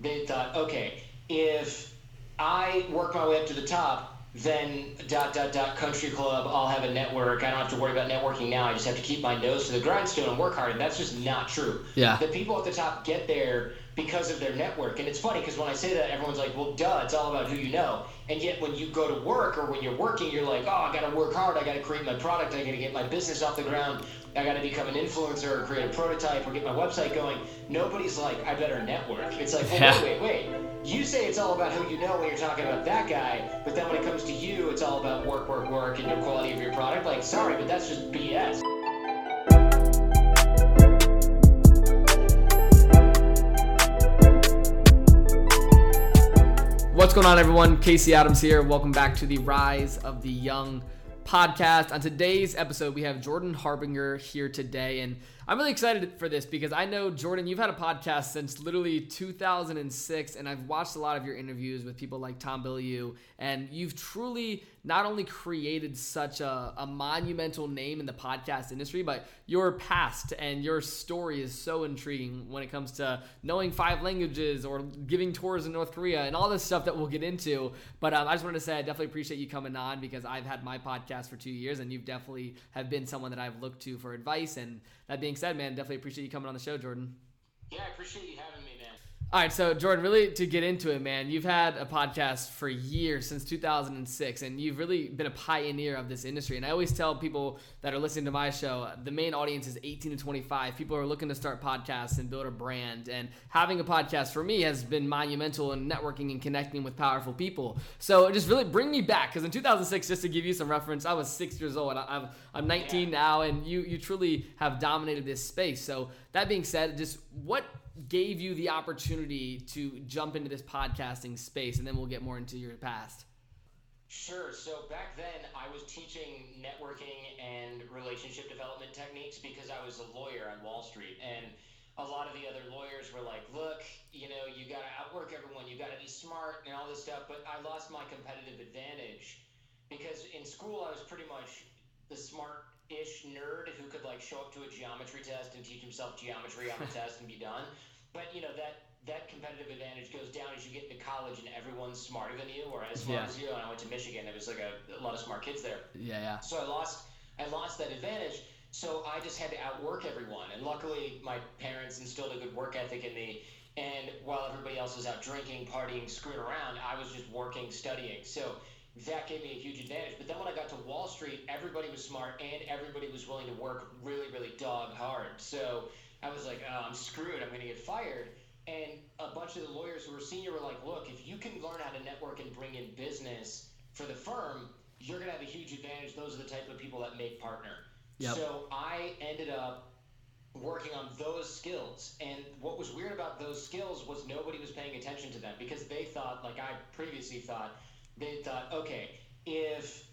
they thought, okay, if I work my way up to the top, then dot dot dot country club i'll have a network. I don't have to worry about networking now. I just have to keep my nose to the grindstone and work hard. And that's just not true. Yeah. the people at the top get there because of their network. And it's funny because when i say that everyone's like well duh it's all about who you know. And yet when you go to work or when you're working you're like oh i gotta work hard. I gotta create my product. I gotta get my business off the ground. I gotta become an influencer or create a prototype or get my website going. Nobody's like i better network. It's like well, Yeah. wait wait. Wait you say it's all about who you know when you're talking about that guy, but then when it comes to you, it's all about work, work, work, and your quality of your product. Like, sorry, but that's just BS. What's going on, everyone? Casey Adams here. Welcome back to the Rise of the Young podcast. On today's episode, we have Jordan Harbinger here today, and I'm really excited for this because I know Jordan, you've had a podcast since literally 2006, and I've watched a lot of your interviews with people like Tom Bilyeu, and you've truly not only created such a, a monumental name in the podcast industry, but your past and your story is so intriguing when it comes to knowing five languages or giving tours in North Korea and all this stuff that we'll get into. But um, I just wanted to say I definitely appreciate you coming on because I've had my podcast for two years and you've definitely have been someone that I've looked to for advice. And that being said, man, definitely appreciate you coming on the show, Jordan. Yeah, I appreciate you having me. All right, so Jordan, really to get into it, man, you've had a podcast for years since 2006, and you've really been a pioneer of this industry. And I always tell people that are listening to my show, the main audience is 18 to 25. People are looking to start podcasts and build a brand. And having a podcast for me has been monumental in networking and connecting with powerful people. So just really bring me back, because in 2006, just to give you some reference, I was six years old. I'm I'm 19 now, and you you truly have dominated this space. So that being said, just what gave you the opportunity to jump into this podcasting space and then we'll get more into your past Sure. So back then, I was teaching networking and relationship development techniques because I was a lawyer on Wall Street. And a lot of the other lawyers were like, look, you know, you got to outwork everyone, you got to be smart and all this stuff. But I lost my competitive advantage because in school, I was pretty much the smart ish nerd who could like show up to a geometry test and teach himself geometry on the test and be done. But you know that that competitive advantage goes down as you get into college and everyone's smarter than you or as smart Yeah. as you. And I went to Michigan. There was like a, a lot of smart kids there. yeah yeah So I lost I lost that advantage. So I just had to outwork everyone. And luckily my parents instilled a good work ethic in me. And while everybody else was out drinking, partying, screwing around, I was just working, studying. So that gave me a huge advantage. But then when I got to Wall Street, everybody was smart and everybody was willing to work really, really dog hard. So I was like, oh, I'm screwed. I'm going to get fired. And a bunch of the lawyers who were senior were like, look, if you can learn how to network and bring in business for the firm, you're going to have a huge advantage. Those are the type of people that make partner. Yep. So I ended up working on those skills. And what was weird about those skills was nobody was paying attention to them because they thought, like I previously thought, they thought, okay, if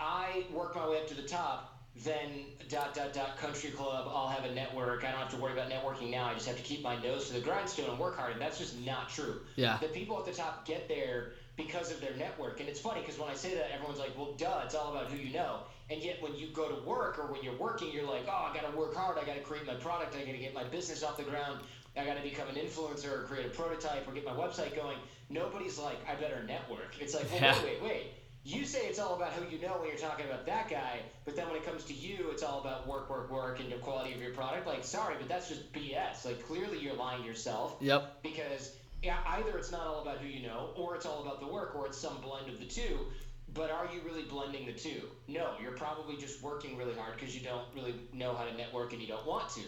I work my way up to the top, then dot dot dot country club, I'll have a network. I don't have to worry about networking now. I just have to keep my nose to the grindstone and work hard. And that's just not true. Yeah. The people at the top get there because of their network. And it's funny because when I say that, everyone's like, well, duh, it's all about who you know. And yet when you go to work or when you're working, you're like, oh, I got to work hard. I got to create my product. I got to get my business off the ground. I got to become an influencer or create a prototype or get my website going. Nobody's like, I better network. It's like, well, Yeah. wait, wait, wait. You say it's all about who you know when you're talking about that guy, but then when it comes to you, it's all about work, work, work, and the quality of your product. Like, sorry, but that's just BS. Like, clearly you're lying to yourself yep because yeah, either it's not all about who you know, or it's all about the work, or it's some blend of the two. But are you really blending the two? No, you're probably just working really hard because you don't really know how to network and you don't want to.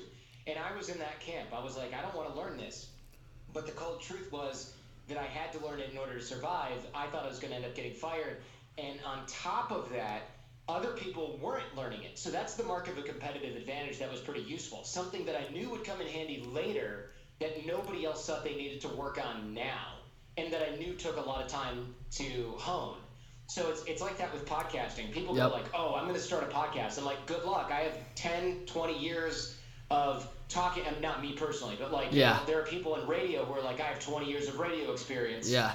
And I was in that camp. I was like, I don't want to learn this. But the cold truth was that I had to learn it in order to survive. I thought I was going to end up getting fired. And on top of that, other people weren't learning it. So that's the mark of a competitive advantage that was pretty useful. Something that I knew would come in handy later that nobody else thought they needed to work on now. And that I knew took a lot of time to hone. So it's, it's like that with podcasting. People Yep. go like, oh, I'm going to start a podcast. I'm like, good luck. I have 10, 20 years of talking, and not me personally, but like, Yeah. there are people in radio who are like, I have 20 years of radio experience. yeah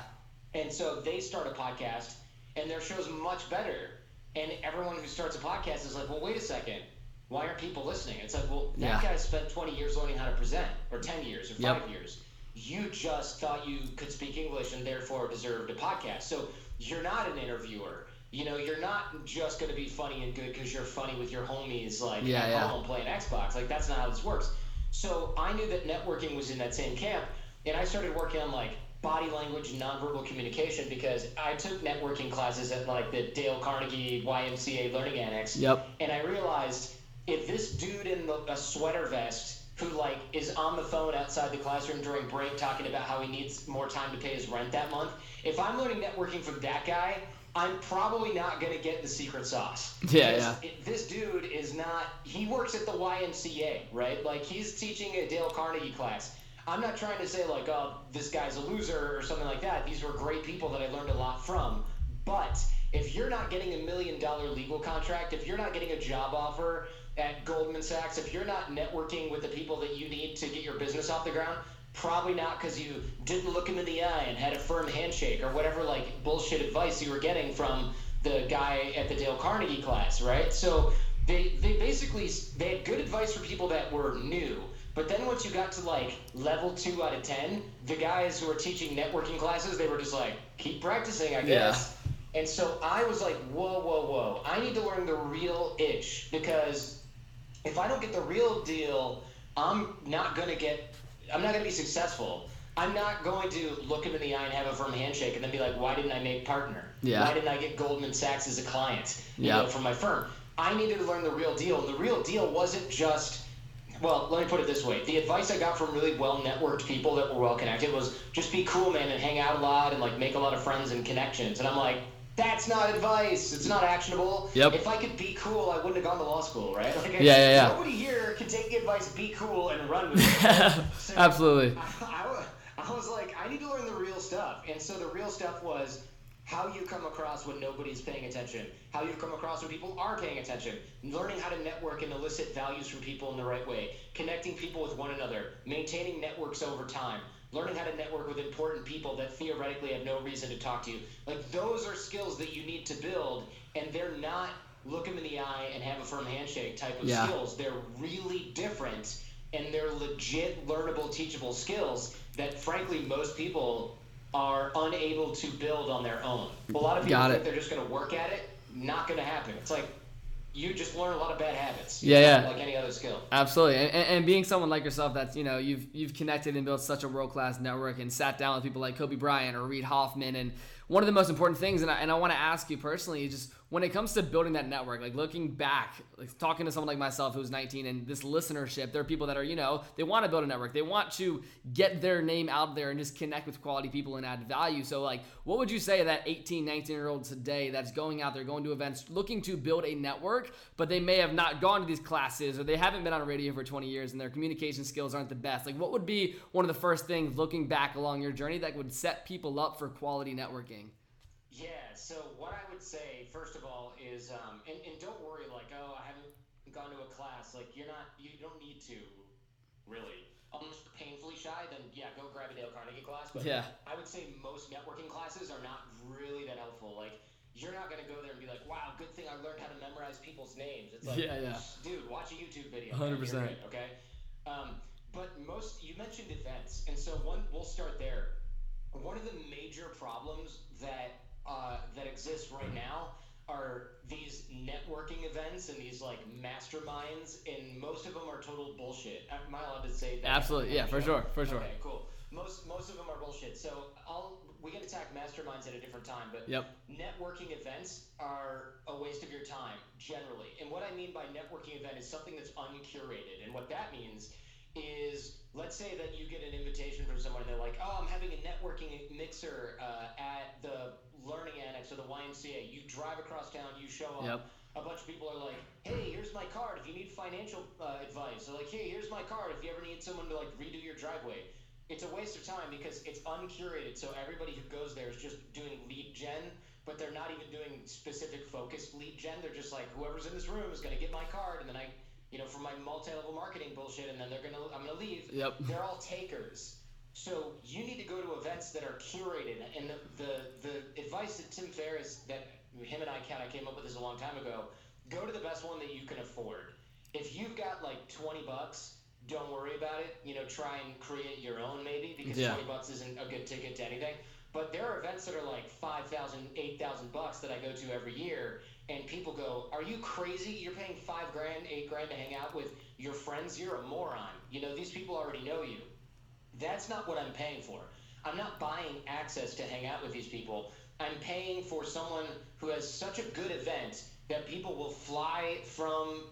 And so they start a podcast, and their show's much better. And everyone who starts a podcast is like, well, wait a second. Why aren't people listening? It's like, well, that Yeah. guy spent 20 years learning how to present, or 10 years, or Yep. 5 years. you just thought you could speak English and therefore deserved a podcast. So you're not an interviewer. You know, you're not just going to be funny and good because you're funny with your homies, like Yeah, at yeah. home playing Xbox. Like that's not how this works. So I knew that networking was in that same camp, and I started working on like body language and nonverbal communication because I took networking classes at like the Dale Carnegie YMCA Learning Annex. Yep. And I realized if this dude in the, a sweater vest who like is on the phone outside the classroom during break talking about how he needs more time to pay his rent that month, if I'm learning networking from that guy, I'm probably not going to get the secret sauce. Yeah, yeah. it- this dude is not. He works at the YMCA, right? Like he's teaching a Dale Carnegie class. I'm not trying to say like, oh, this guy's a loser or something like that. These were great people that I learned a lot from. But if you're not getting a million dollar legal contract, if you're not getting a job offer at Goldman Sachs, if you're not networking with the people that you need to get your business off the ground, probably not because you didn't look him in the eye and had a firm handshake or whatever like bullshit advice you were getting from the guy at the Dale Carnegie class, right? So they they basically they had good advice for people that were new. But then once you got to like level two out of ten, the guys who were teaching networking classes, they were just like, keep practicing, I guess. Yeah. And so I was like, whoa, whoa, whoa. I need to learn the real itch because if I don't get the real deal, I'm not going to get, I'm not going to be successful. I'm not going to look him in the eye and have a firm handshake and then be like, why didn't I make partner? Yeah. Why didn't I get Goldman Sachs as a client you Yep. know, from my firm? I needed to learn the real deal. And the real deal wasn't just, well, let me put it this way. The advice I got from really well networked people that were well connected was just be cool, man, and hang out a lot and like make a lot of friends and connections. And I'm like, that's not advice. It's not actionable. Yep. If I could be cool, I wouldn't have gone to law school, right? Like, I- Yeah, yeah, yeah. Nobody here can take the advice, be cool, and run with it. So Absolutely. I, I I was like, I need to learn the real stuff. And so the real stuff was how you come across when nobody's paying attention, how you come across when people are paying attention, learning how to network and elicit values from people in the right way, connecting people with one another, maintaining networks over time, learning how to network with important people that theoretically have no reason to talk to you. Like, those are skills that you need to build, and they're not look them in the eye and have a firm handshake type of Yeah. skills. They're really different and they're legit learnable teachable skills that frankly most people are unable to build on their own a lot of people Got think it. they're just going to work at it not going to happen it's like you just learn a lot of bad habits. Yeah, yeah. like any other skill. Absolutely, and, and and being someone like yourself, that's you know you've you've connected and built such a world class network, and sat down with people like Kobe Bryant or Reid Hoffman, and one of the most important things, and I, and I want to ask you personally, is just when it comes to building that network, like looking back, like talking to someone like myself who's 19, and this listenership, there are people that are you know they want to build a network, they want to get their name out there and just connect with quality people and add value. So like, what would you say that 18, 19 year old today that's going out there, going to events, looking to build a network, but they may have not gone to these classes or they haven't been on radio for 20 years and their communication skills aren't the best. Like, what would be one of the first things looking back along your journey that would set people up for quality networking? Yeah so what i would say first of all is um, and, and don't worry like oh i haven't gone to a class like you're not you don't need to really unless you're painfully shy then yeah go grab a dale carnegie class but Yeah. I would say most networking classes are not really that helpful. Like, you're not going to go there and be like, wow, good thing I learned how to memorize people's names. It's like, Yeah, yeah. dude, watch a YouTube video. 100%. Okay? Um, but most, you mentioned events. And so, one, we'll start there. One of the major problems that, uh, that exists right now are these networking events and these like masterminds, and most of them are total bullshit. Am I allowed to say that? Absolutely. Yeah, for sure. For sure. Okay, cool. Most most of them are bullshit. So I'll we can attack masterminds at a different time, but Yep. networking events are a waste of your time generally. And what I mean by networking event is something that's uncurated. And what that means is let's say that you get an invitation from someone and they're like, "Oh, I'm having a networking mixer uh, at the Learning Annex or the YMCA." You drive across town, you show up. Yep. A bunch of people are like, "Hey, here's my card if you need financial uh, advice." Or like, "Hey, here's my card if you ever need someone to like redo your driveway." It's a waste of time because it's uncurated. So everybody who goes there is just doing lead gen, but they're not even doing specific focused lead gen. They're just like, whoever's in this room is going to get my card, and then I, you know, for my multi-level marketing bullshit, and then they're gonna, I'm gonna leave. Yep. They're all takers. So you need to go to events that are curated. And the the, the advice that Tim Ferriss, that him and I kind of came up with this a long time ago, go to the best one that you can afford. If you've got like 20 bucks, don't worry about it. You know, try and create your own maybe because Yeah. 20 bucks isn't a good ticket to anything. But there are events that are like 5,000, 8,000 bucks that I go to every year, and people go, "Are you crazy? You're paying five grand, eight grand to hang out with your friends? You're a moron. You know, these people already know you." That's not what I'm paying for. I'm not buying access to hang out with these people. I'm paying for someone who has such a good event that people will fly from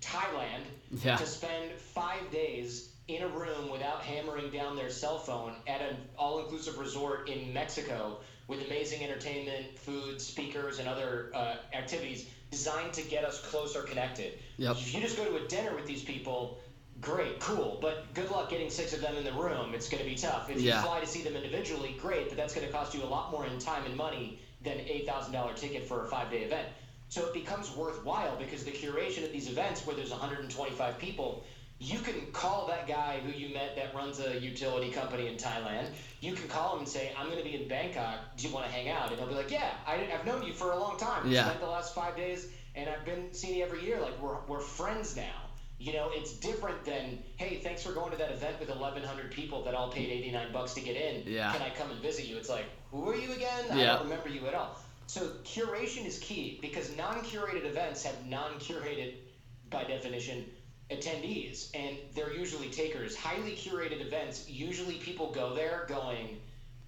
Thailand Yeah. to spend five days in a room without hammering down their cell phone at an all-inclusive resort in Mexico with amazing entertainment, food, speakers, and other uh, activities designed to get us closer connected. Yep. If you just go to a dinner with these people, great, cool, but good luck getting six of them in the room. It's going to be tough. If Yeah. you fly to see them individually, great, but that's going to cost you a lot more in time and money than eight thousand dollar ticket for a five day event. So it becomes worthwhile because the curation at these events where there's 125 people, you can call that guy who you met that runs a utility company in Thailand. You can call him and say, "I'm going to be in Bangkok. Do you want to hang out?" And he'll be like, "Yeah, I, I've known you for a long time. Yeah. spent the last five days, and I've been seeing you every year. Like we're we're friends now." You know, it's different than, hey, thanks for going to that event with 1,100 people that all paid 89 bucks to get in. Yeah. Can I come and visit you? It's like, who are you again? I don't remember you at all. So curation is key because non-curated events have non-curated, by definition, attendees, and they're usually takers. Highly curated events, usually people go there going,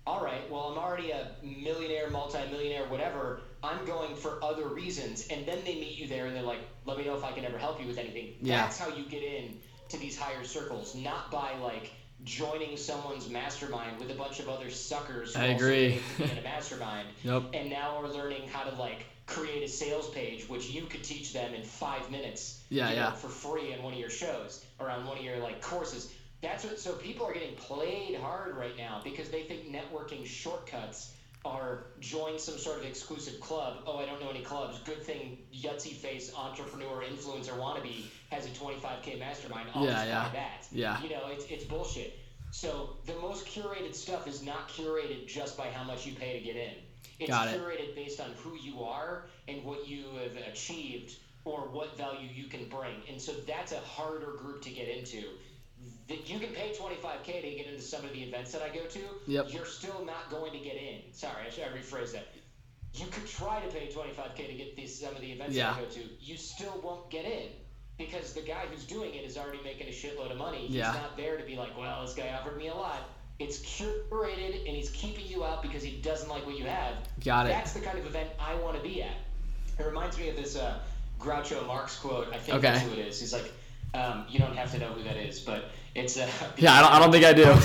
all right, well, I'm already a millionaire, multimillionaire, whatever. I'm going for other reasons, and then they meet you there, and they're like, let me know if I can ever help you with anything. Yeah. That's how you get in to these higher circles, not by like joining someone's mastermind with a bunch of other suckers. I agree. paid to be in a mastermind Yep. and now we're learning how to like create a sales page which you could teach them in five minutes Yeah, you know, yeah. for free in one of your shows or on one of your like courses that's what so people are getting played hard right now because they think networking shortcuts are join some sort of exclusive club oh i don't know any clubs good thing yutzy face entrepreneur influencer wannabe has a 25k mastermind i'll Yeah, just yeah. buy that Yeah. you know it's, it's bullshit so the most curated stuff is not curated just by how much you pay to get in it's Got it. curated based on who you are and what you have achieved or what value you can bring. And so that's a harder group to get into. You can pay 25k to get into some of the events that I go to. Yep. You're still not going to get in. Sorry, I should rephrase that. You could try to pay 25k to get these some of the events Yeah. that I go to. You still won't get in because the guy who's doing it is already making a shitload of money. He's Yeah. not there to be like, well, this guy offered me a lot. It's curated and he's keeping you out because he doesn't like what you have. Got it. That's the kind of event I want to be at. It reminds me of this uh, Groucho Marx quote. I think Okay. that's who it is. He's like, um, you don't have to know who that is, but it's. Uh, Yeah, I don't, I don't think I do.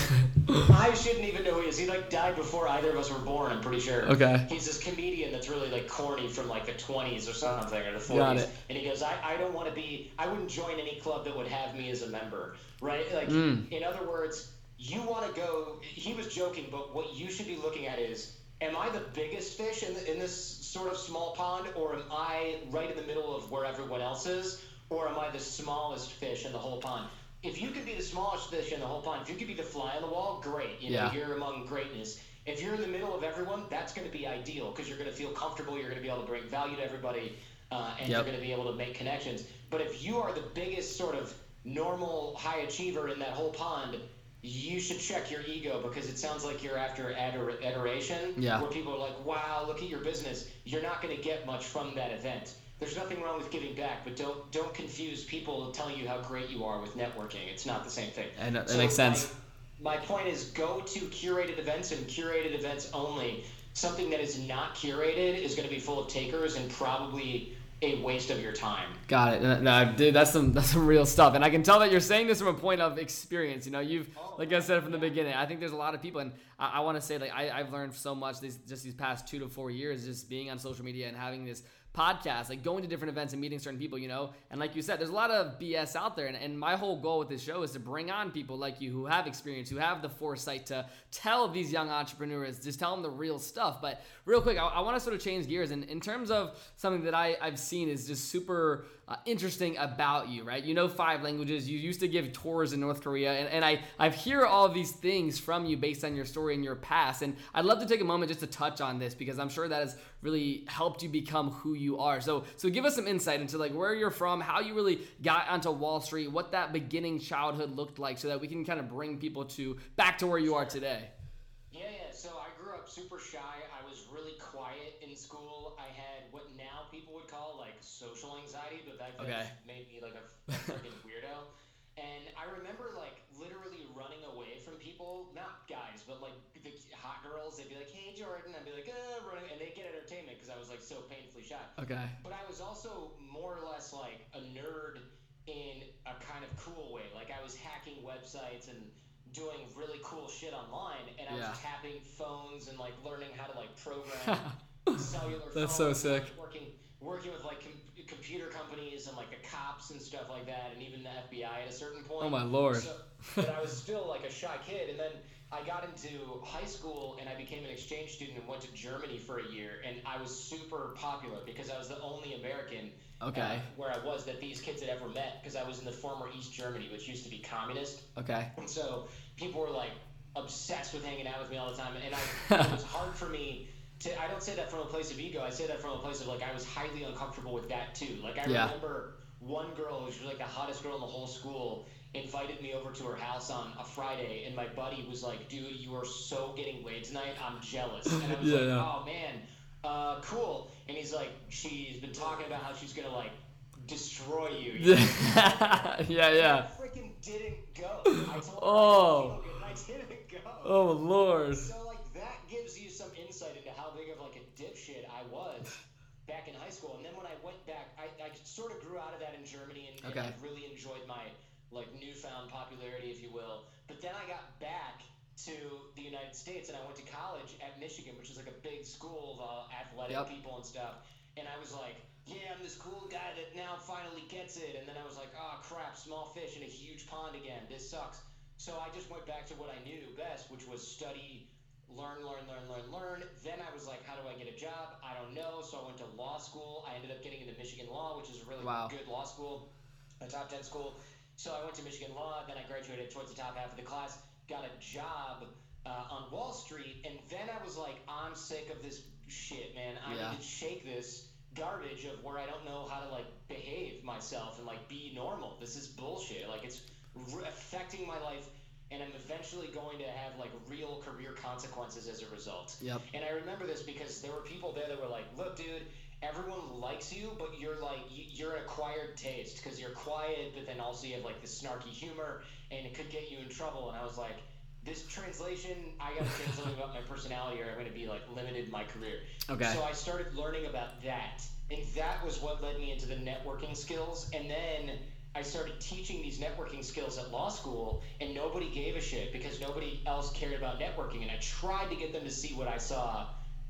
I shouldn't even know who he is. He like died before either of us were born. I'm pretty sure. Okay. He's this comedian that's really like corny from like the 20s or something or the 40s. Got it. And he goes, I, I don't want to be. I wouldn't join any club that would have me as a member. Right. Like Mm. in other words, you want to go. He was joking, but what you should be looking at is. Am I the biggest fish in, in this sort of small pond, or am I right in the middle of where everyone else is, or am I the smallest fish in the whole pond? If you could be the smallest fish in the whole pond, if you could be the fly on the wall, great. You know, Yeah. you're among greatness. If you're in the middle of everyone, that's going to be ideal because you're going to feel comfortable. You're going to be able to bring value to everybody, uh, and you're going to be able to make connections. But if you are the biggest sort of normal high achiever in that whole pond, you should check your ego because it sounds like you're after ador- adoration. Yeah. Where people are like, "Wow, look at your business." You're not going to get much from that event. There's nothing wrong with giving back, but don't don't confuse people telling you how great you are with networking. It's not the same thing. And that So makes sense. My, my point is go to curated events and curated events only. Something that is not curated is going to be full of takers and probably a waste of your time. Got it. No, dude, that's some that's some real stuff, and I can tell that you're saying this from a point of experience. You know, you've oh, like I said from the beginning. I think there's a lot of people, and I, I want to say like I, I've learned so much these just these past two to four years, just being on social media and having this podcast, like going to different events and meeting certain people. You know, and like you said, there's a lot of BS out there, and, and my whole goal with this show is to bring on people like you who have experience, who have the foresight to tell these young entrepreneurs, just tell them the real stuff. But real quick, I, I want to sort of change gears, and in terms of something that I, I've seen is just super uh, interesting about you, right? You know five languages. You used to give tours in North Korea, and, and I I hear all these things from you based on your story and your past. And I'd love to take a moment just to touch on this because I'm sure that has really helped you become who you are. So so give us some insight into like where you're from, how you really got onto Wall Street, what that beginning childhood looked like, so that we can kind of bring people to back to where you are today. Yeah, yeah. So I grew up super shy. I was really quiet in school. I had people would call like social anxiety, but that Okay. made me like a, a freaking weirdo. And I remember like literally running away from people, not guys, but like the hot girls. They'd be like, "Hey, Jordan," I'd be like, "Uh," running, and they get entertainment because I was like so painfully shy. Okay. But I was also more or less like a nerd in a kind of cool way. Like I was hacking websites and doing really cool shit online, and I Yeah. was tapping phones and like learning how to like program cellular. That's so sick. working working with like com- computer companies and like the cops and stuff like that, and even the FBI at a certain point. Oh my lord. So, but I was still like a shy kid, and then I got into high school and I became an exchange student and went to Germany for a year, and I was super popular because I was the only American. Okay. Uh, where I was that these kids had ever met because I was in the former East Germany, which used to be communist. Okay. And so people were like obsessed with hanging out with me all the time, and I it was hard for me to. I don't say that from a place of ego. I say that from a place of like I was highly uncomfortable with that too. Like I Yeah. remember one girl who was like the hottest girl in the whole school invited me over to her house on a Friday, and my buddy was like, "Dude, you are so getting laid tonight. I'm jealous." And I was Yeah, like, yeah. "Oh man, uh, cool." And he's like, "She's been talking about how she's gonna like." Destroy you. you know? yeah, yeah. I freaking didn't go. I told Oh. I didn't feel I didn't go. Oh lord. So like that gives you some insight into how big of like a dipshit I was back in high school. And then when I went back, I, I sort of grew out of that in Germany and, Okay. and I really enjoyed my like newfound popularity, if you will. But then I got back to the United States and I went to college at Michigan, which is like a big school of uh, athletic Yep. people and stuff. And I was like, yeah, I'm this cool guy that now finally gets it. And then I was like, oh crap, small fish in a huge pond again. This sucks. So I just went back to what I knew best, which was study, learn, learn, learn, learn, learn. Then I was like, how do I get a job? I don't know. So I went to law school. I ended up getting into Michigan Law, which is a really Wow. good law school, a top 10 school. So I went to Michigan Law. Then I graduated towards the top half of the class, got a job uh, on Wall Street. And then I was like, I'm sick of this shit, man. I Yeah. need to shake this garbage of where I don't know how to like behave myself and like be normal. This is bullshit. Like it's r- affecting my life, and I'm eventually going to have like real career consequences as a result. Yep. And I remember this because there were people there that were like, "Look, dude." Everyone likes you, but you're like you- you're an acquired taste because you're quiet, but then also you have like this snarky humor, and it could get you in trouble. And I was like, this translation, I gotta change something about my personality, or I'm gonna be like limited in my career. Okay. So I started learning about that, and that was what led me into the networking skills. And then I started teaching these networking skills at law school, and nobody gave a shit because nobody else cared about networking. And I tried to get them to see what I saw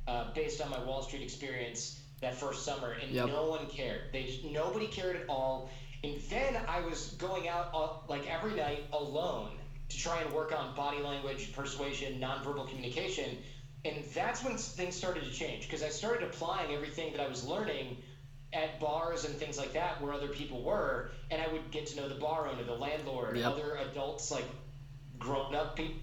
uh, based on my Wall Street experience that first summer, and Yep. no one cared. They just, nobody cared at all. And then I was going out uh, like every night alone to try and work on body language, persuasion, nonverbal communication. And that's when things started to change because I started applying everything that I was learning at bars and things like that where other people were, and I would get to know the bar owner, the landlord, Yep. other adults like grown up people,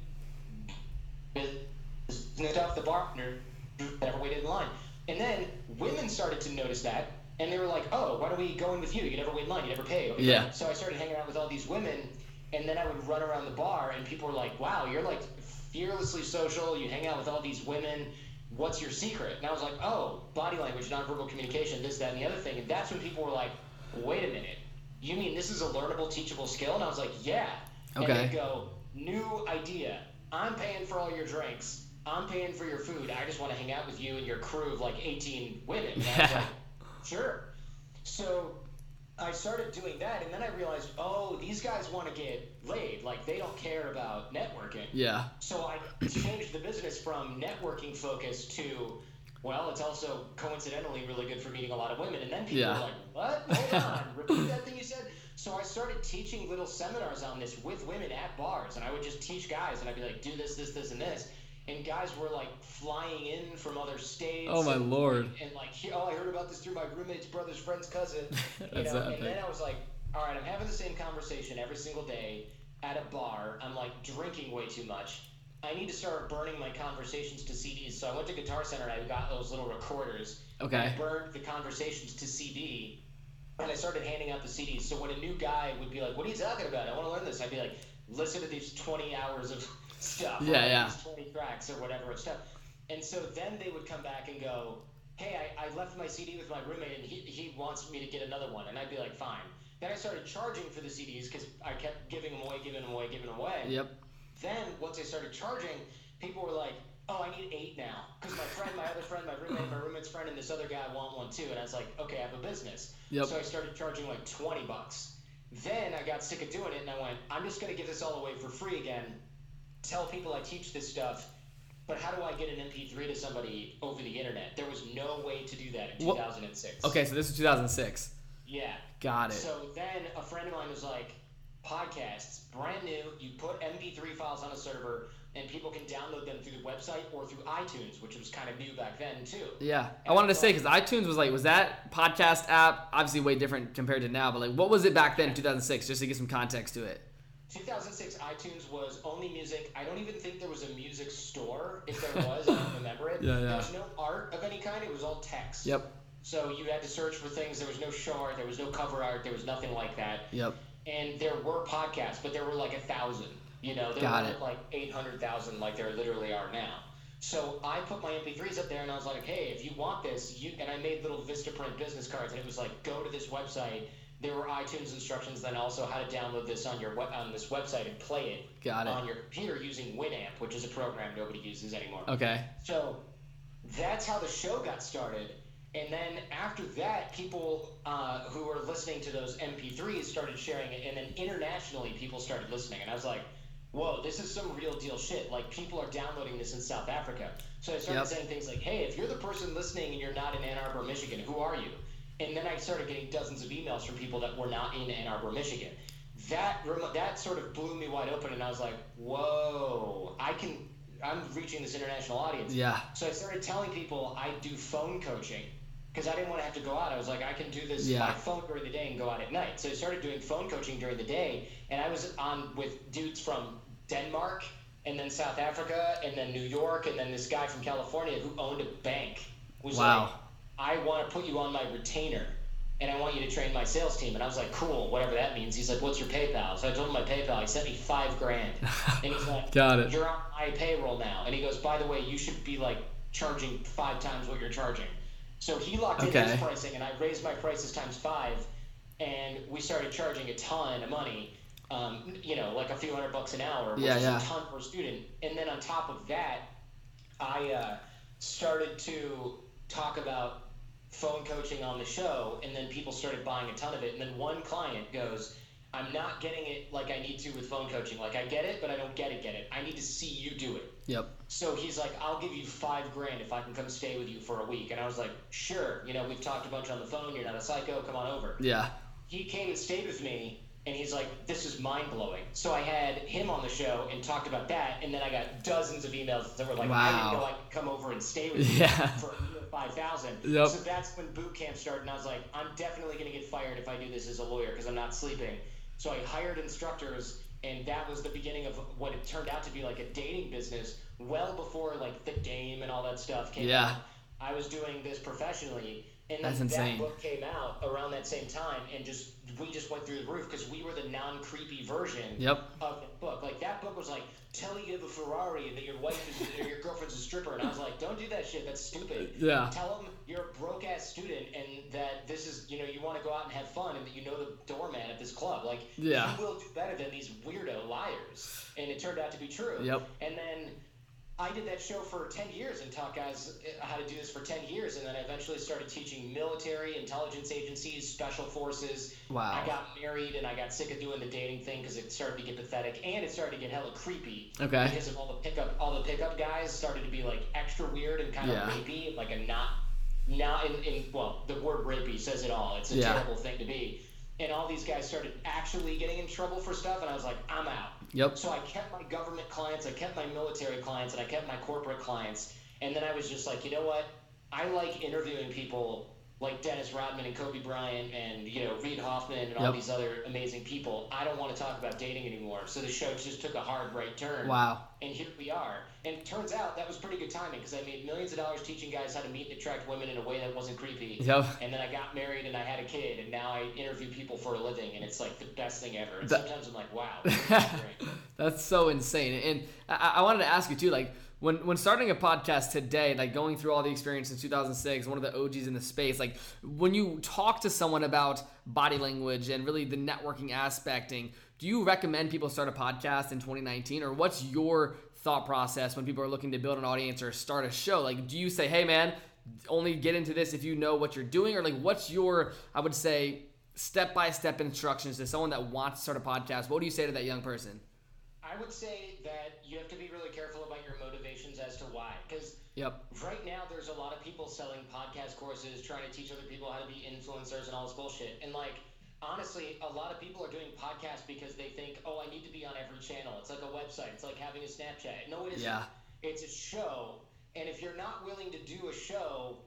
stuff, the partner that ever waited in line. And then women started to notice that, and they were like, "Oh, why don't we go in with you? You never wait in line. You never pay." Yeah. So I started hanging out with all these women, and then I would run around the bar, and people were like, "Wow, you're like fearlessly social. You hang out with all these women. What's your secret?" And I was like, "Oh, body language, nonverbal communication, this, that, and the other thing." And that's when people were like, "Wait a minute, you mean this is a learnable, teachable skill?" And I was like, "Yeah." And Okay. they go, "New idea. I'm paying for all your drinks. I'm paying for your food. I just want to hang out with you and your crew of like 18 women." And I was Yeah. like, "Sure." So I started doing that, and then I realized, oh, these guys want to get laid. Like they don't care about networking. Yeah. So I changed the business from networking focus to, well, it's also coincidentally really good for meeting a lot of women. And then people Yeah. were like, what? Hold on, repeat that thing you said. So I started teaching little seminars on this with women at bars, and I would just teach guys, and I'd be like, do this, this, this, and this. And guys were like flying in from other states. Oh my and, lord! And like, oh, I heard about this through my roommate's brother's friend's cousin. You know, and then I was like, all right, I'm having the same conversation every single day at a bar. I'm like drinking way too much. I need to start burning my conversations to CDs. So I went to Guitar Center and I got those little recorders. Okay. I burned the conversations to CD, and I started handing out the CDs. So when a new guy would be like, "What are you talking about? I want to learn this," I'd be like, "Listen to these 20 hours of stuff. Yeah, yeah. 20 tracks or whatever of stuff." And so then they would come back and go, "Hey, I, I left my CD with my roommate, and he he wants me to get another one," and I'd be like, "Fine." Then I started charging for the CDs because I kept giving them away, giving them away, giving them away. Yep. Then once I started charging, people were like, "Oh, I need eight now," because my friend, my other friend, my roommate, my roommate's friend, and this other guy want one too. And I was like, "Okay, I have a business." Yep. So I started charging like twenty bucks. Then I got sick of doing it, and I went, "I'm just gonna give this all away for free again. Tell people I teach this stuff." But how do I get an MP3 to somebody over the internet? There was no way to do that in What- 2006. Okay, so this is 2006. Yeah. Got it. So then a friend of mine was like, podcasts, brand new. You put MP3 files on a server, and people can download them through the website or through iTunes, which was kind of new back then too. Yeah, I wanted to say because iTunes was like, was that podcast app obviously way different compared to now? But like, what was it back then, in 2006, just to get some context to it? 2006 iTunes was only music. I don't even think there was a music store. If there was, I don't remember it. Yeah, yeah. There was no art of any kind. It was all text. Yep, So you had to search for things. There was no show art. There was no cover art. There was nothing like that. yep. and there were podcasts, but there were like a thousand. You know, there Got it. like eight hundred thousand like there literally are now. So I put my MP3s up there, and I was like, "Hey, if you want this, you..." And I made little VistaPrint business cards, and it was like, "Go to this website." There were iTunes instructions, then also how to download this on your on this website and play it Got it. on your computer using Winamp, which is a program nobody uses anymore. Okay. So that's how the show got started. And then after that, people uh, who were listening to those MP3s started sharing it. And then internationally, people started listening. And I was like, whoa, this is some real deal shit. Like, people are downloading this in South Africa. So I started Yep. saying things like, hey, if you're the person listening and you're not in Ann Arbor, Michigan, who are you? And then I started getting dozens of emails from people that were not in Ann Arbor, Michigan. That that sort of blew me wide open, and I was like, "Whoa! I can. I'm reaching this international audience." Yeah. So I started telling people I do phone coaching because I didn't want to have to go out. I was like, I can do this Yeah. by phone during the day and go out at night. So I started doing phone coaching during the day, and I was on with dudes from Denmark and then South Africa and then New York and then this guy from California who owned a bank was Wow. like, I want to put you on my retainer. And I want you to train my sales team. And I was like, cool, whatever that means. He's like, what's your PayPal? So I told him my PayPal. He sent me five grand. And he's like, Got it. you're on my payroll now. And he goes, by the way, you should be like charging five times what you're charging. So he locked in his pricing, and I raised my prices times five, and we started charging a ton of money. Um, you know, like a few hundred bucks an hour, which Yeah, is yeah. a ton per student. And then on top of that, I uh, started to talk about phone coaching on the show, and then people started buying a ton of it. And then one client goes, I'm not getting it like I need to with phone coaching. Like I get it, but I don't get it, get it. I need to see you do it. Yep. So he's like, I'll give you five grand if I can come stay with you for a week. And I was like, sure. You know, we've talked a bunch on the phone. You're not a psycho. Come on over Yeah. he came and stayed with me and he's like this is mind-blowing so i had him on the show and talked about that and then i got dozens of emails that were like i Wow. didn't know i could come over and stay with you Yeah. for 5000 Yep. so that's when boot camp started and i was like i'm definitely going to get fired if i do this as a lawyer because i'm not sleeping so i hired instructors and that was the beginning of what it turned out to be like a dating business well before like the game and all that stuff came Yeah. out i was doing this professionally and That's then insane. that book came out around that same time and just we just went through the roof because we were the non-creepy version Yep. of that book like that book was like tell you have a ferrari and that your wife is or your girlfriend's a stripper and i was like don't do that shit that's stupid uh, Yeah. tell them you're a broke ass student and that this is you know you want to go out and have fun and that you know the doorman at this club like Yeah. you will do better than these weirdo liars and it turned out to be true Yep. and then I did that show for 10 years and taught guys how to do this for 10 years. And then I eventually started teaching military, intelligence agencies, special forces. Wow. I got married and I got sick of doing the dating thing because it started to get pathetic and it started to get hella creepy. Okay. Because of all the pickup, all the pickup guys started to be like extra weird and kind Yeah. of rapey, like a not, not in, in, well, the word rapey says it all. It's a Yeah. terrible thing to be. And all these guys started actually getting in trouble for stuff. And I was like, I'm out. Yep. So I kept my government clients, I kept my military clients, and I kept my corporate clients. And then I was just like, you know what? I like interviewing people like Dennis Rodman and Kobe Bryant and you know Reid Hoffman and all Yep. these other amazing people. I don't want to talk about dating anymore. So the show just took a hard right turn. Wow. And here we are. And it turns out that was pretty good timing because I made millions of dollars teaching guys how to meet and attract women in a way that wasn't creepy. Yep. And then I got married and I had a kid, and now I interview people for a living, and it's like the best thing ever. And That- sometimes I'm like, wow. That's so insane. And I, I wanted to ask you too, like when when starting a podcast today, like going through all the experience in 2006, one of the OGs in the space, like when you talk to someone about body language and really the networking aspecting, do you recommend people start a podcast in 2019, or what's your thought process when people are looking to build an audience or start a show? Like, do you say, hey man, only get into this if you know what you're doing, or like what's your, I would say, step by step instructions to someone that wants to start a podcast? What do you say to that young person? I would say that you have to be really careful about your motivations as to why. Because Yep. right now, there's a lot of people selling podcast courses, trying to teach other people how to be influencers and all this bullshit. And, like, honestly, a lot of people are doing podcasts because they think, oh, I need to be on every channel. It's like a website, it's like having a Snapchat. No, it isn't. Yeah. It's a show. And if you're not willing to do a show,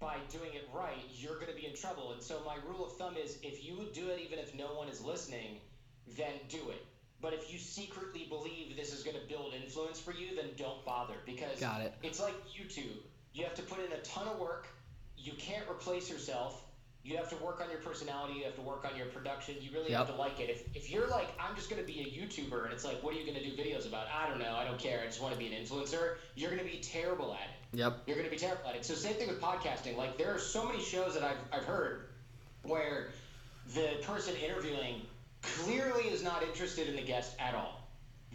by doing it right, you're going to be in trouble. And so my rule of thumb is if you would do it even if no one is listening, then do it. But if you secretly believe this is going to build influence for you, then don't bother because Got it. it's like YouTube. You have to put in a ton of work. You can't replace yourself. You have to work on your personality. You have to work on your production. You really have to like it. If, if you're like, I'm just going to be a YouTuber, and it's like, what are you going to do videos about? I don't know. I don't care. I just want to be an influencer. You're going to be terrible at it Yep. you're going to be terrible at it. So same thing with podcasting. Like there are so many shows that I've, I've heard where the person interviewing clearly is not interested in the guest at all.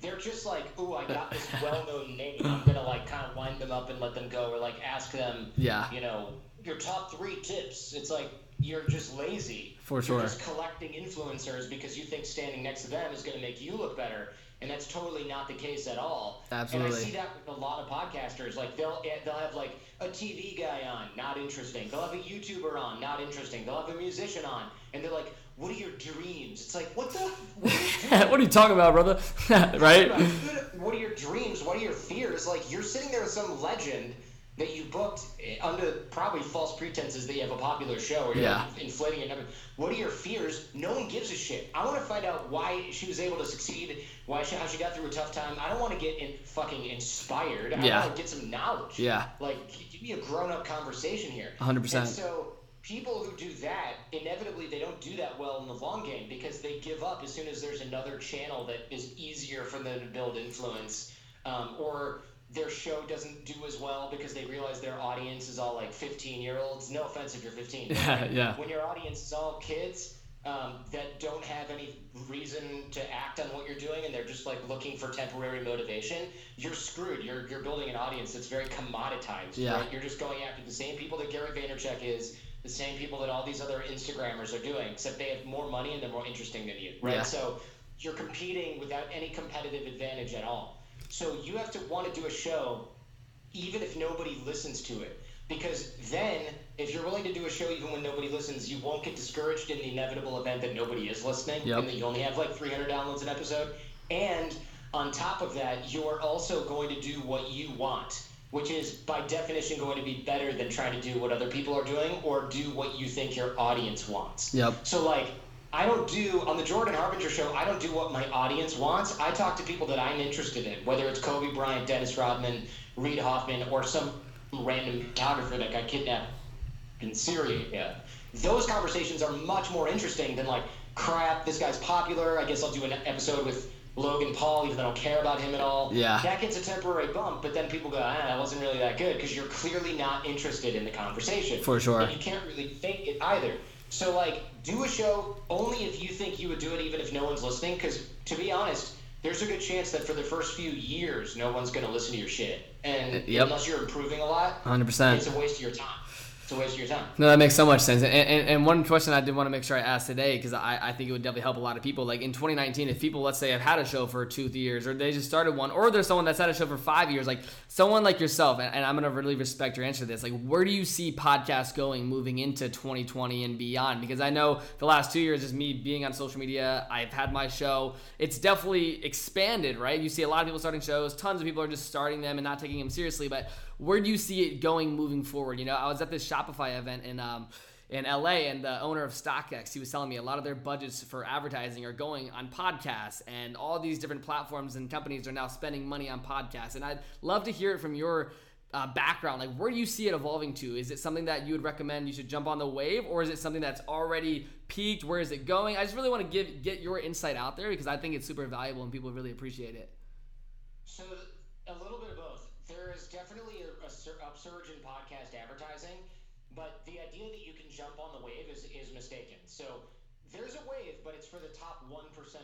They're just like, ooh, I got this well-known name. I'm gonna like kind of wind them up and let them go, or like ask them, Yeah. you know, your top three tips. It's like you're just lazy. For You're sure. just collecting influencers because you think standing next to them is going to make you look better, and that's totally not the case at all. Absolutely. And I see that with a lot of podcasters. Like they'll eh, they'll have like a TV guy on, not interesting. They'll have a YouTuber on, not interesting. They'll have a musician on, and they're like, "What are your dreams?" It's like, what the? What are you what are you talking about, brother? right? What are your dreams? What are your fears? Like you're sitting there with some legend that you booked eh, under probably false pretenses that you have a popular show or you're Yeah. inflating your number. What are your fears? No one gives a shit. I want to find out why she was able to succeed, why she, how she got through a tough time. I don't want to get in, fucking inspired. I Yeah. want to get some knowledge. Yeah. Like give me a grown up conversation here. 100%. And so people who do that inevitably they don't do that well in the long game because they give up as soon as there's another channel that is easier for them to build influence um, or their show doesn't do as well because they realize their audience is all like 15 year olds no offense if you're 15 Yeah, yeah. when your audience is all kids um, that don't have any reason to act on what you're doing and they're just like looking for temporary motivation, you're screwed. You're, you're building an audience that's very commoditized. Yeah. Right? You're just going after the same people that Gary Vaynerchuk is, the same people that all these other Instagrammers are doing, except they have more money and they're more interesting than you. Right? Yeah. So you're competing without any competitive advantage at all. So you have to want to do a show even if nobody listens to it. Because then, if you're willing to do a show even when nobody listens, you won't get discouraged in the inevitable event that nobody is listening Yep. and that you only have like 300 downloads an episode. And on top of that, you're also going to do what you want, which is by definition going to be better than trying to do what other people are doing or do what you think your audience wants. Yep. So like I don't do on the Jordan Harbinger show. I don't do what my audience wants. I talk to people that I'm interested in, whether it's Kobe Bryant, Dennis Rodman, Reid Hoffman, or some random photographer that got kidnapped in Syria. Yeah. Those conversations are much more interesting than like, crap, this guy's popular. I guess I'll do an episode with Logan Paul, even though I don't care about him at all. Yeah. That gets a temporary bump, but then people go, ah, that wasn't really that good because you're clearly not interested in the conversation. For sure. And you can't really fake it either. So, like, do a show only if you think you would do it, even if no one's listening. Because, to be honest, there's a good chance that for the first few years, no one's going to listen to your shit. And Yep. unless you're improving a lot, 100%. it's a waste of your time. A waste your time. No, that makes so much sense. And, and, and one question I did want to make sure I asked today, because I, I think it would definitely help a lot of people. Like in 2019, if people, let's say, have had a show for two years, or they just started one, or there's someone that's had a show for five years, like someone like yourself, and, and I'm going to really respect your answer to this. Like, where do you see podcasts going moving into 2020 and beyond? Because I know the last two years, just me being on social media, I've had my show. It's definitely expanded, right? You see a lot of people starting shows, tons of people are just starting them and not taking them seriously. But where do you see it going moving forward? You know, I was at this Shopify event in um, in LA, and the owner of StockX, he was telling me a lot of their budgets for advertising are going on podcasts, and all these different platforms and companies are now spending money on podcasts. And I'd love to hear it from your uh, background. Like, where do you see it evolving to? Is it something that you would recommend you should jump on the wave, or is it something that's already peaked? Where is it going? I just really want to give get your insight out there because I think it's super valuable and people really appreciate it. So, a little bit is definitely a, a upsurge in podcast advertising, but the idea that you can jump on the wave is, is mistaken. So, there's a wave, but it's for the top 1%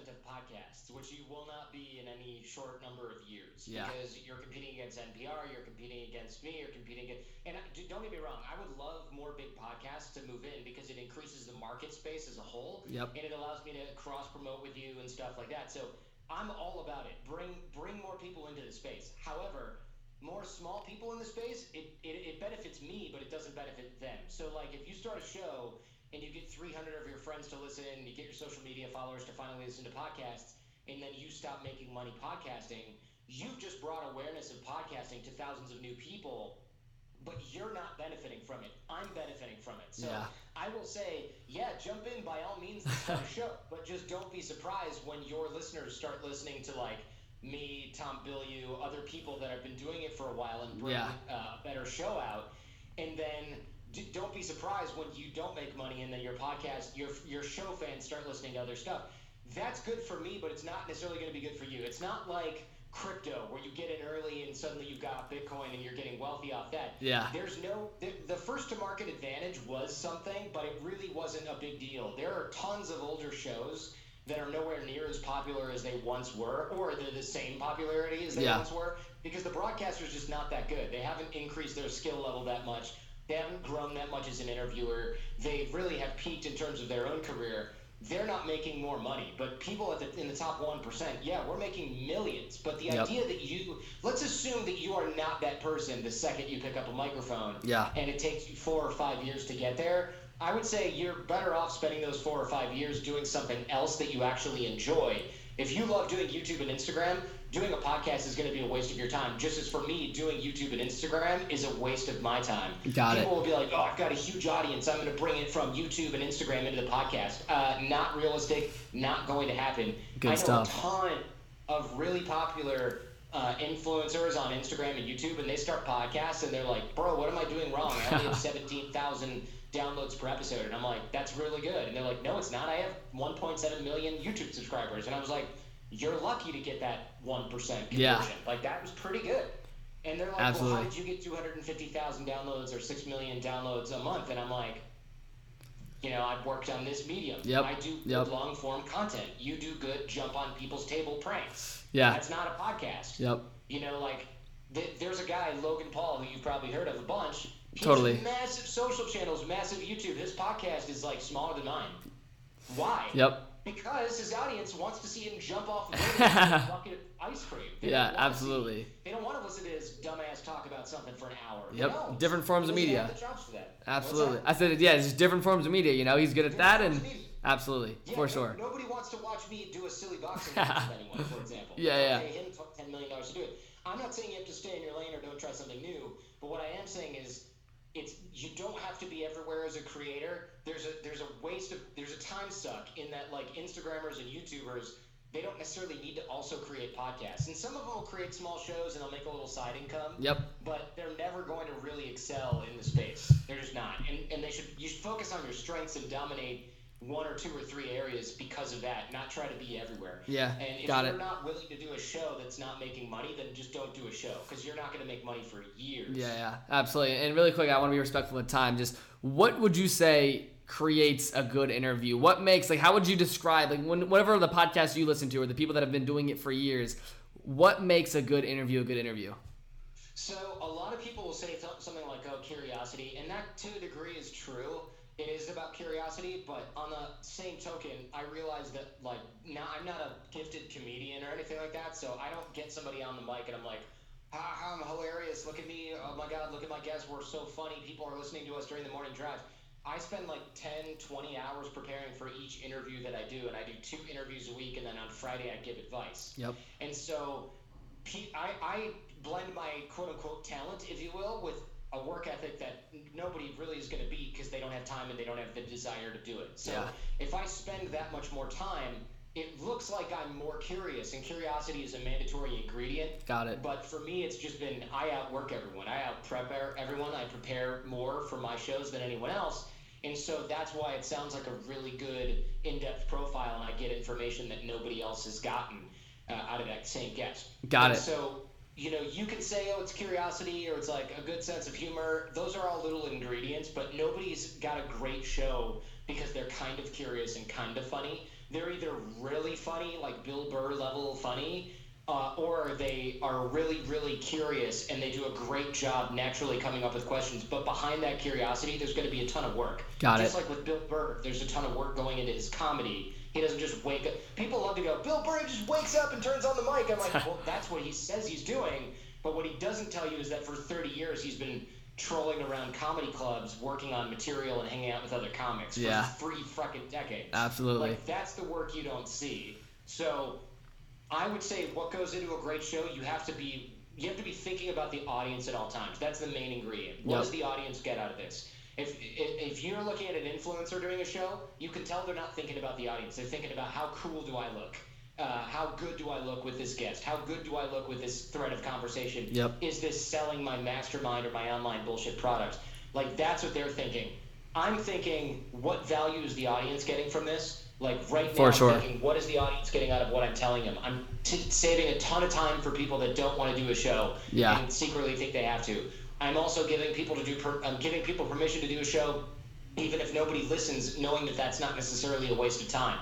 of podcasts, which you will not be in any short number of years. Yeah. Because you're competing against NPR, you're competing against me, you're competing against. And don't get me wrong, I would love more big podcasts to move in because it increases the market space as a whole. Yep. And it allows me to cross promote with you and stuff like that. So I'm all about it. Bring bring more people into the space. However, more small people in the space, it, it, it benefits me, but it doesn't benefit them. So, like, if you start a show and you get 300 of your friends to listen, you get your social media followers to finally listen to podcasts, and then you stop making money podcasting, you've just brought awareness of podcasting to thousands of new people, but you're not benefiting from it. I'm benefiting from it. So yeah. I will say, yeah, jump in by all means and start a show, but just don't be surprised when your listeners start listening to like me, Tom Bilyeu, other people that have been doing it for a while and bring yeah. uh, a better show out, and then don't be surprised when you don't make money and then your podcast, your your show fans start listening to other stuff. That's good for me, but it's not necessarily going to be good for you. It's not like crypto where you get in early and suddenly you've got Bitcoin and you're getting wealthy off that. Yeah. There's no the, the first to market advantage was something, but it really wasn't a big deal. There are tons of older shows that are nowhere near as popular as they once were, or they're the same popularity as they yeah. once were, because the broadcasters just not that good. They haven't increased their skill level that much they haven't grown that much as an interviewer. They really have peaked in terms of their own career. They're not making more money, but people at the, in the top one percent, yeah, we're making millions. But the yep. idea that you let's assume that you are not that person the second you pick up a microphone, yeah, and it takes you four or five years to get there. I would say you're better off spending those four or five years doing something else that you actually enjoy. If you love doing YouTube and Instagram, doing a podcast is going to be a waste of your time. Just as for me, doing YouTube and Instagram is a waste of my time. Got People it. Will be like, "Oh, I've got a huge audience. I'm going to bring it from YouTube and Instagram into the podcast." Uh, not realistic. Not going to happen. Good I know stuff. a ton of really popular uh, influencers on Instagram and YouTube, and they start podcasts, and they're like, "Bro, what am I doing wrong? I only have seventeen thousand downloads per episode," and I'm like, "That's really good." And they're like, "No, it's not. I have 1.7 million YouTube subscribers," and I was like you're lucky to get that 1% conversion. Yeah. Like, that was pretty good. And they're like, Absolutely. well, how did you get 250,000 downloads or 6 million downloads a month? And I'm like, you know, I've worked on this medium. Yep. I do yep. long form content. You do good jump on people's table pranks. Yeah. That's not a podcast. Yep. You know, like, th- there's a guy, Logan Paul, who you've probably heard of a bunch. He totally. massive social channels, massive YouTube. His podcast is like smaller than mine. Why? Yep. Because his audience wants to see him jump off a bucket of ice cream. They yeah, absolutely. See, they don't want to listen to his dumbass talk about something for an hour. Yep, different forms of media. Absolutely. I said, yeah, it's different forms of media. You know, he's good at different that, and absolutely, yeah, for no, sure. Nobody wants to watch me do a silly boxing match with anyone, for example. Yeah, yeah. Pay him ten million dollars to do it. I'm not saying you have to stay in your lane or don't try something new, but what I am saying is it's you don't have to be everywhere as a creator. There's a there's a waste of there's a time suck in that like Instagrammers and YouTubers they don't necessarily need to also create podcasts. And some of them will create small shows and they'll make a little side income. Yep. But they're never going to really excel in the space. They're just not. And and they should you should focus on your strengths and dominate one or two or three areas because of that, not try to be everywhere. Yeah, and if got you're it. not willing to do a show that's not making money, then just don't do a show because you're not going to make money for years. Yeah, yeah, absolutely. And really quick, I want to be respectful of time. Just what would you say creates a good interview? What makes like how would you describe like when, whatever the podcast you listen to or the people that have been doing it for years? What makes a good interview a good interview? So a lot of people will say something like, "Oh, curiosity," and that to a degree is true. It is about curiosity, but on the same token, I realize that like now I'm not a gifted comedian or anything like that, so I don't get somebody on the mic and I'm like, "Ha, I'm hilarious! Look at me! Oh my God! Look at my guests! We're so funny! People are listening to us during the morning drive." I spend like 10, 20 hours preparing for each interview that I do, and I do two interviews a week, and then on Friday I give advice. Yep. And so I, I blend my quote unquote talent, if you will, with a work ethic that nobody really is going to beat because they don't have time and they don't have the desire to do it. So yeah. if I spend that much more time, it looks like I'm more curious, and curiosity is a mandatory ingredient. Got it. But for me, it's just been I outwork everyone. I out prepare everyone. I prepare more for my shows than anyone else. And so that's why it sounds like a really good in depth profile, and I get information that nobody else has gotten uh, out of that same guest. Got and it. So you know, you can say, oh, it's curiosity or it's like a good sense of humor. Those are all little ingredients, but nobody's got a great show because they're kind of curious and kind of funny. They're either really funny, like Bill Burr level funny, uh, or they are really, really curious and they do a great job naturally coming up with questions. But behind that curiosity, there's going to be a ton of work. Got Just it. like with Bill Burr, there's a ton of work going into his comedy he doesn't just wake up. People love to go, Bill Burr just wakes up and turns on the mic. I'm like, well, that's what he says he's doing. But what he doesn't tell you is that for 30 years he's been trolling around comedy clubs, working on material and hanging out with other comics for yeah. three fucking decades. Absolutely. Like that's the work you don't see. So I would say what goes into a great show, you have to be you have to be thinking about the audience at all times. That's the main ingredient. What yep. does the audience get out of this? If, if, if you're looking at an influencer doing a show, you can tell they're not thinking about the audience. They're thinking about how cool do I look? Uh, how good do I look with this guest? How good do I look with this thread of conversation? Yep. Is this selling my mastermind or my online bullshit product? Like that's what they're thinking. I'm thinking, what value is the audience getting from this? Like right now, for I'm sure. thinking, what is the audience getting out of what I'm telling them? I'm t- saving a ton of time for people that don't want to do a show yeah. and secretly think they have to. I'm also giving people to do. Per- I'm giving people permission to do a show, even if nobody listens, knowing that that's not necessarily a waste of time.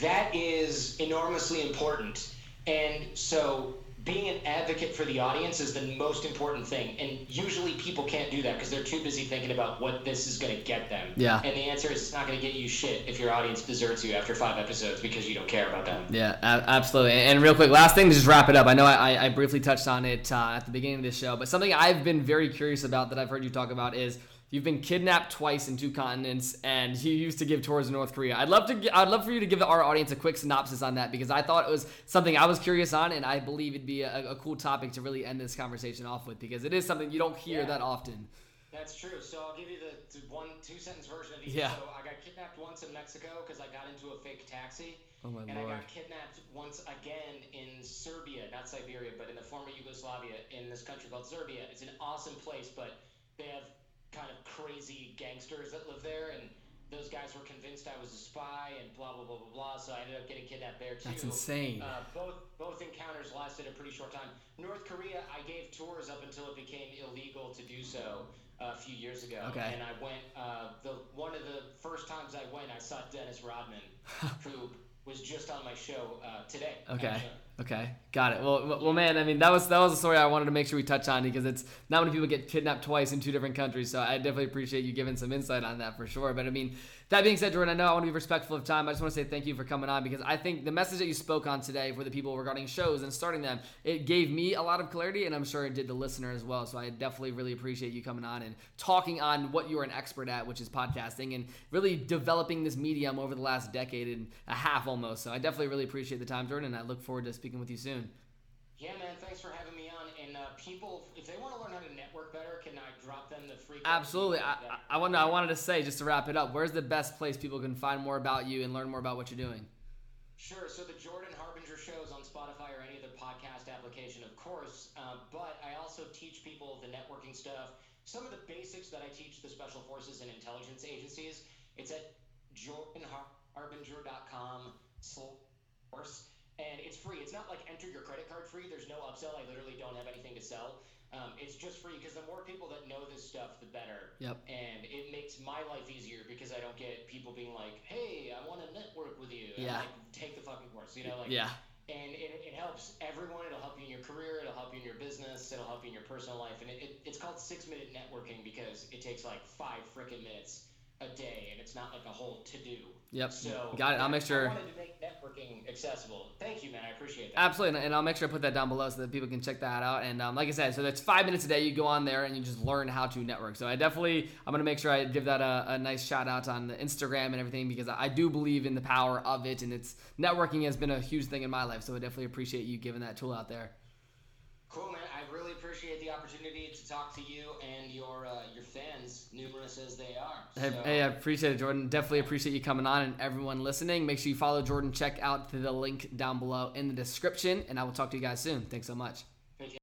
That is enormously important, and so being an advocate for the audience is the most important thing. And usually people can't do that because they're too busy thinking about what this is going to get them. Yeah. And the answer is it's not going to get you shit if your audience deserts you after five episodes because you don't care about them. Yeah, absolutely. And real quick, last thing to just wrap it up. I know I, I briefly touched on it uh, at the beginning of this show, but something I've been very curious about that I've heard you talk about is You've been kidnapped twice in two continents, and you used to give tours in North Korea. I'd love to. I'd love for you to give our audience a quick synopsis on that because I thought it was something I was curious on, and I believe it'd be a, a cool topic to really end this conversation off with because it is something you don't hear Yeah. that often. That's true. So I'll give you the, the one two sentence version of each. Yeah. So I got kidnapped once in Mexico because I got into a fake taxi. Oh my and lord. I got kidnapped once again in Serbia, not Siberia, but in the former Yugoslavia, in this country called Serbia. It's an awesome place, but they have kind of crazy gangsters that live there, and those guys were convinced I was a spy, and blah blah blah blah blah. So I ended up getting kidnapped there too. That's insane. Uh, both both encounters lasted a pretty short time. North Korea, I gave tours up until it became illegal to do so uh, a few years ago. Okay. And I went. Uh, the one of the first times I went, I saw Dennis Rodman, who was just on my show uh, today. Okay. actually. Okay, got it. Well, well, man. I mean, that was that was a story I wanted to make sure we touch on because it's not many people get kidnapped twice in two different countries. So I definitely appreciate you giving some insight on that for sure. But I mean, that being said, Jordan, I know I want to be respectful of time. I just want to say thank you for coming on because I think the message that you spoke on today for the people regarding shows and starting them, it gave me a lot of clarity, and I'm sure it did the listener as well. So I definitely really appreciate you coming on and talking on what you're an expert at, which is podcasting, and really developing this medium over the last decade and a half almost. So I definitely really appreciate the time, Jordan, and I look forward to speaking with you soon. Yeah, man. Thanks for having me on. And uh, people, if they want to learn how to network better, can I drop them the free? Absolutely. I, I, wanted I wanted to say just to wrap it up. Where's the best place people can find more about you and learn more about what you're doing? Sure. So the Jordan Harbinger show is on Spotify or any other podcast application, of course. Um, but I also teach people the networking stuff, some of the basics that I teach the special forces and intelligence agencies. It's at jordanharbinger.com course. And it's free. It's not like enter your credit card free. There's no upsell. I literally don't have anything to sell. Um, it's just free because the more people that know this stuff, the better. Yep. And it makes my life easier because I don't get people being like, "Hey, I want to network with you." And Yeah. like, take the fucking course. You know, like Yeah. and it, it helps everyone. It'll help you in your career. It'll help you in your business. It'll help you in your personal life. And it, it, it's called six minute networking because it takes like five freaking minutes a day, and it's not like a whole to do. Yep. So Got it. I'll make sure. I wanted to make networking accessible. Thank you, man. I appreciate that. Absolutely, and I'll make sure I put that down below so that people can check that out. And um, like I said, so that's five minutes a day. You go on there and you just learn how to network. So I definitely, I'm gonna make sure I give that a, a nice shout out on the Instagram and everything because I do believe in the power of it, and it's networking has been a huge thing in my life. So I definitely appreciate you giving that tool out there. Cool, man. I really appreciate the opportunity to talk to you and your uh, numerous as they are. Hey, So- hey, I appreciate it, Jordan. Definitely appreciate you coming on and everyone listening. Make sure you follow Jordan. Check out the link down below in the description, and I will talk to you guys soon. Thanks so much.